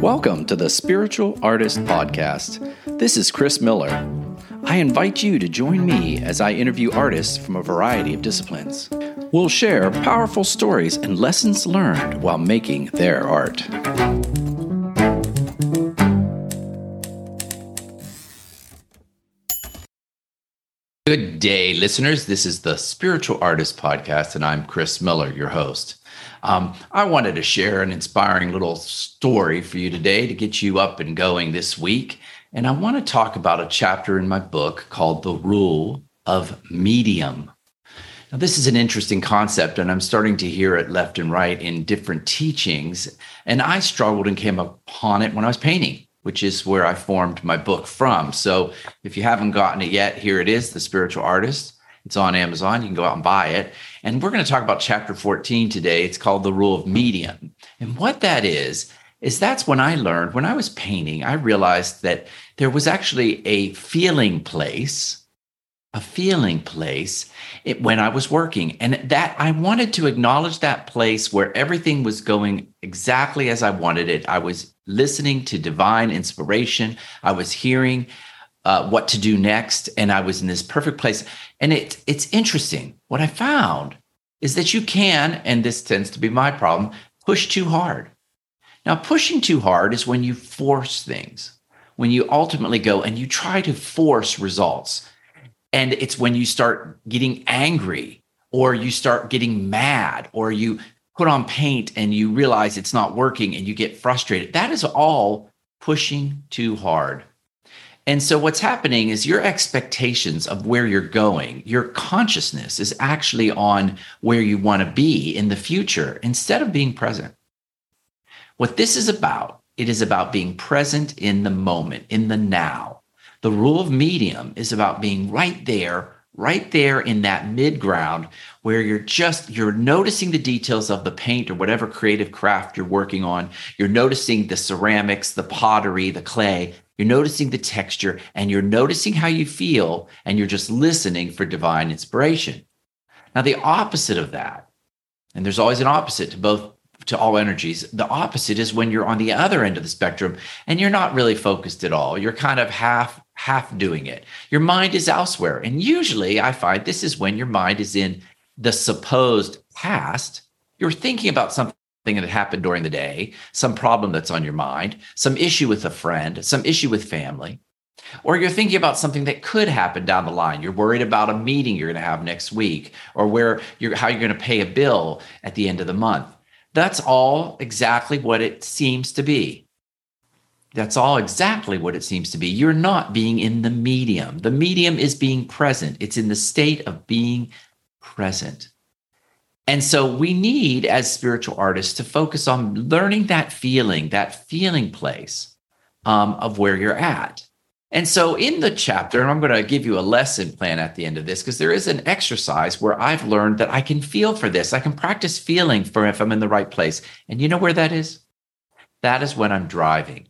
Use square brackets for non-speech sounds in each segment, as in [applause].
Welcome to the Spiritual Artist Podcast. This is Chris Miller. I invite you to join me as I interview artists from a variety of disciplines. We'll share powerful stories and lessons learned while making their art. Good day, listeners. This is the Spiritual Artist Podcast, and I'm Chris Miller, your host. Um, I wanted to share an inspiring little story for you today to get you up and going this week. And I want to talk about a chapter in my book called The Rule of Medium. Now, this is an interesting concept, and I'm starting to hear it left and right in different teachings. And I struggled and came upon it when I was painting, which is where I formed my book from. So if you haven't gotten it yet, here it is The Spiritual Artist. It's on Amazon. You can go out and buy it. And we're going to talk about chapter 14 today. It's called the rule of medium. And what that is, is that's when I learned, when I was painting, I realized that there was actually a feeling place, a feeling place it, when I was working. And that I wanted to acknowledge that place where everything was going exactly as I wanted it. I was listening to divine inspiration. I was hearing uh, what to do next, and I was in this perfect place. And it it's interesting. What I found is that you can, and this tends to be my problem, push too hard. Now, pushing too hard is when you force things, when you ultimately go and you try to force results. And it's when you start getting angry or you start getting mad or you put on paint and you realize it's not working and you get frustrated. That is all pushing too hard. And so, what's happening is your expectations of where you're going, your consciousness is actually on where you want to be in the future instead of being present. What this is about, it is about being present in the moment, in the now. The rule of medium is about being right there, right there in that mid ground where you're just you're noticing the details of the paint or whatever creative craft you're working on. You're noticing the ceramics, the pottery, the clay, you're noticing the texture and you're noticing how you feel, and you're just listening for divine inspiration. Now, the opposite of that, and there's always an opposite to both to all energies. The opposite is when you're on the other end of the spectrum and you're not really focused at all. You're kind of half half doing it. Your mind is elsewhere. And usually I find this is when your mind is in the supposed past. You're thinking about something that happened during the day, some problem that's on your mind, some issue with a friend, some issue with family, or you're thinking about something that could happen down the line. You're worried about a meeting you're going to have next week, or where you're how you're going to pay a bill at the end of the month. That's all exactly what it seems to be. That's all exactly what it seems to be. You're not being in the medium. The medium is being present. It's in the state of being present. And so we need, as spiritual artists, to focus on learning that feeling, that feeling place um, of where you're at. And so in the chapter, and I'm going to give you a lesson plan at the end of this, because there is an exercise where I've learned that I can feel for this. I can practice feeling for if I'm in the right place. And you know where that is? That is when I'm driving.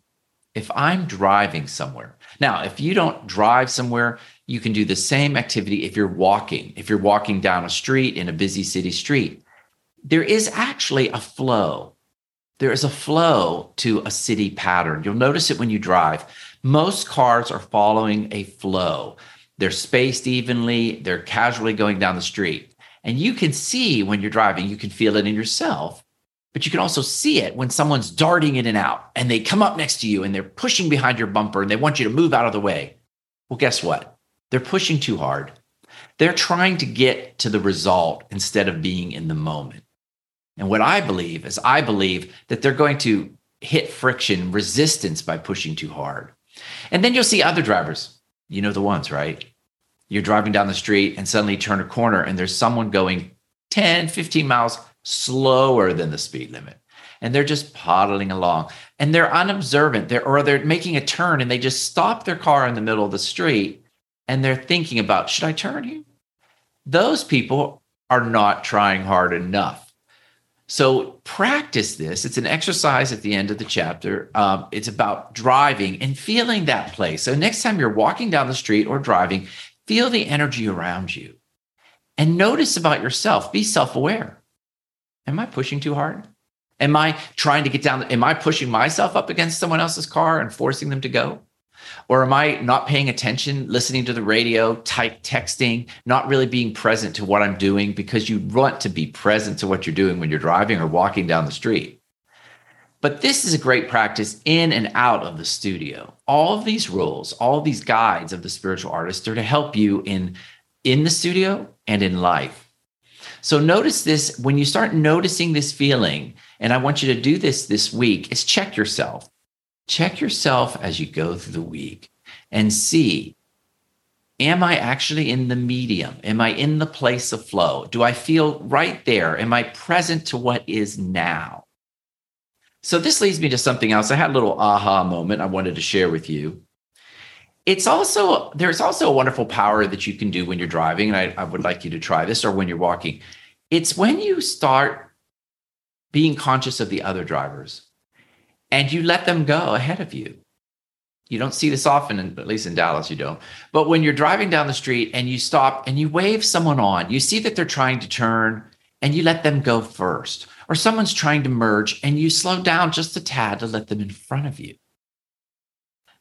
If I'm driving somewhere. Now, if you don't drive somewhere, you can do the same activity if you're walking, if you're walking down a street in a busy city street. There is actually a flow. There is a flow to a city pattern. You'll notice it when you drive. Most cars are following a flow. They're spaced evenly, they're casually going down the street. And you can see when you're driving, you can feel it in yourself, but you can also see it when someone's darting in and out and they come up next to you and they're pushing behind your bumper and they want you to move out of the way. Well, guess what? They're pushing too hard. They're trying to get to the result instead of being in the moment. And what I believe is, I believe that they're going to hit friction, resistance by pushing too hard. And then you'll see other drivers. You know the ones, right? You're driving down the street and suddenly turn a corner and there's someone going 10, 15 miles slower than the speed limit. And they're just poddling along and they're unobservant. They're, or they're making a turn and they just stop their car in the middle of the street and they're thinking about, should I turn here? Those people are not trying hard enough. So practice this. It's an exercise at the end of the chapter. Um, it's about driving and feeling that place. So next time you're walking down the street or driving, feel the energy around you and notice about yourself. Be self aware. Am I pushing too hard? Am I trying to get down? Am I pushing myself up against someone else's car and forcing them to go? Or am I not paying attention, listening to the radio, type texting, not really being present to what I'm doing because you want to be present to what you're doing when you're driving or walking down the street? But this is a great practice in and out of the studio. All of these rules, all of these guides of the spiritual artist are to help you in in the studio and in life. So notice this when you start noticing this feeling, and I want you to do this this week, is check yourself. Check yourself as you go through the week and see Am I actually in the medium? Am I in the place of flow? Do I feel right there? Am I present to what is now? So, this leads me to something else. I had a little aha moment I wanted to share with you it's also there's also a wonderful power that you can do when you're driving and I, I, would like you to try this or when you're walking. It's when you start being conscious of the other drivers and you let them go ahead of you. You don't see this often at least in dallas you don't. But when you're driving down the street and you stop and you wave someone on you see that they're trying to turn and you let them go first. Or someone's trying to merge and you slow down just a tad to let them in front of you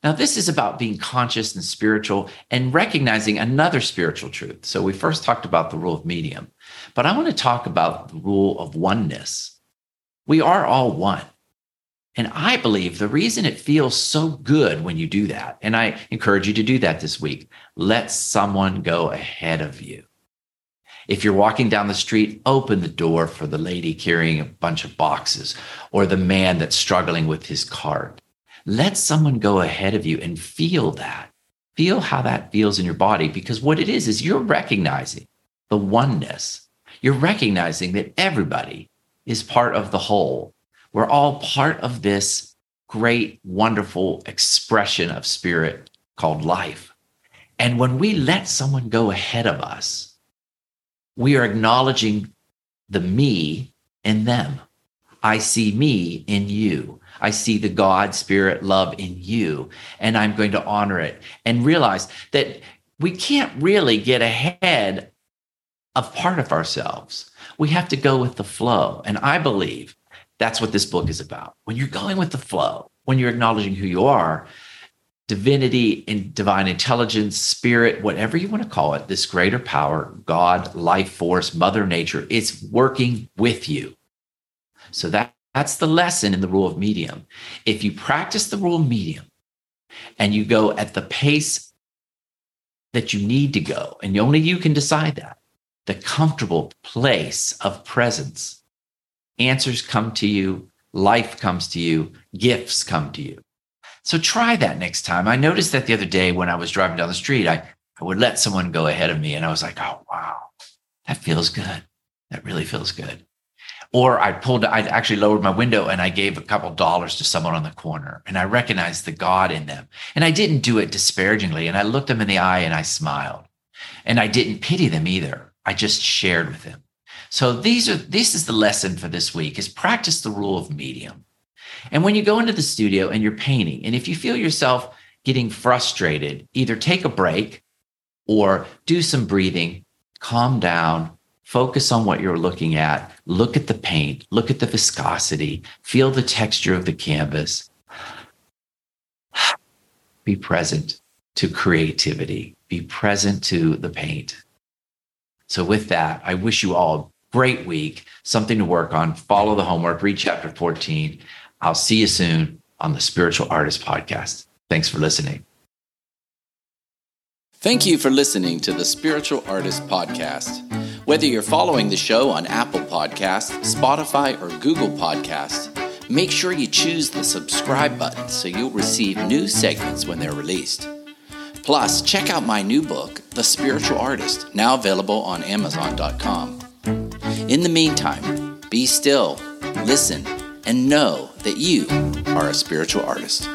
now, this is about being conscious and spiritual and recognizing another spiritual truth. So, we first talked about the rule of medium, but I want to talk about the rule of oneness. We are all one. And I believe the reason it feels so good when you do that, and I encourage you to do that this week, let someone go ahead of you. If you're walking down the street, open the door for the lady carrying a bunch of boxes or the man that's struggling with his cart let someone go ahead of you and feel that. Feel how that feels in your body because what it is, is you're recognizing the oneness. You're recognizing that everybody is part of the whole. We're all part of this great, wonderful expression of spirit called life. And when we let someone go ahead of us, we are acknowledging the me in them. I see me in you. I see the God, spirit, love in you, and I'm going to honor it and realize that we can't really get ahead of part of ourselves. We have to go with the flow. And I believe that's what this book is about. When you're going with the flow, when you're acknowledging who you are, divinity and divine intelligence, spirit, whatever you want to call it, this greater power, God, life force, Mother Nature, it's working with you. So that that's the lesson in the rule of medium. If you practice the rule of medium and you go at the pace that you need to go, and only you can decide that, the comfortable place of presence, answers come to you, life comes to you, gifts come to you. So try that next time. I noticed that the other day when I was driving down the street, I, I would let someone go ahead of me and I was like, oh, wow, that feels good. That really feels good. Or I pulled, I actually lowered my window and I gave a couple dollars to someone on the corner and I recognized the God in them. And I didn't do it disparagingly. And I looked them in the eye and I smiled. And I didn't pity them either. I just shared with them. So these are, this is the lesson for this week is practice the rule of medium. And when you go into the studio and you're painting, and if you feel yourself getting frustrated, either take a break or do some breathing, calm down, Focus on what you're looking at. Look at the paint, look at the viscosity, feel the texture of the canvas. [sighs] Be present to creativity, be present to the paint. So, with that, I wish you all a great week, something to work on. Follow the homework, read chapter 14. I'll see you soon on the Spiritual Artist Podcast. Thanks for listening. Thank you for listening to the Spiritual Artist Podcast. Whether you're following the show on Apple Podcasts, Spotify, or Google Podcasts, make sure you choose the subscribe button so you'll receive new segments when they're released. Plus, check out my new book, The Spiritual Artist, now available on Amazon.com. In the meantime, be still, listen, and know that you are a spiritual artist.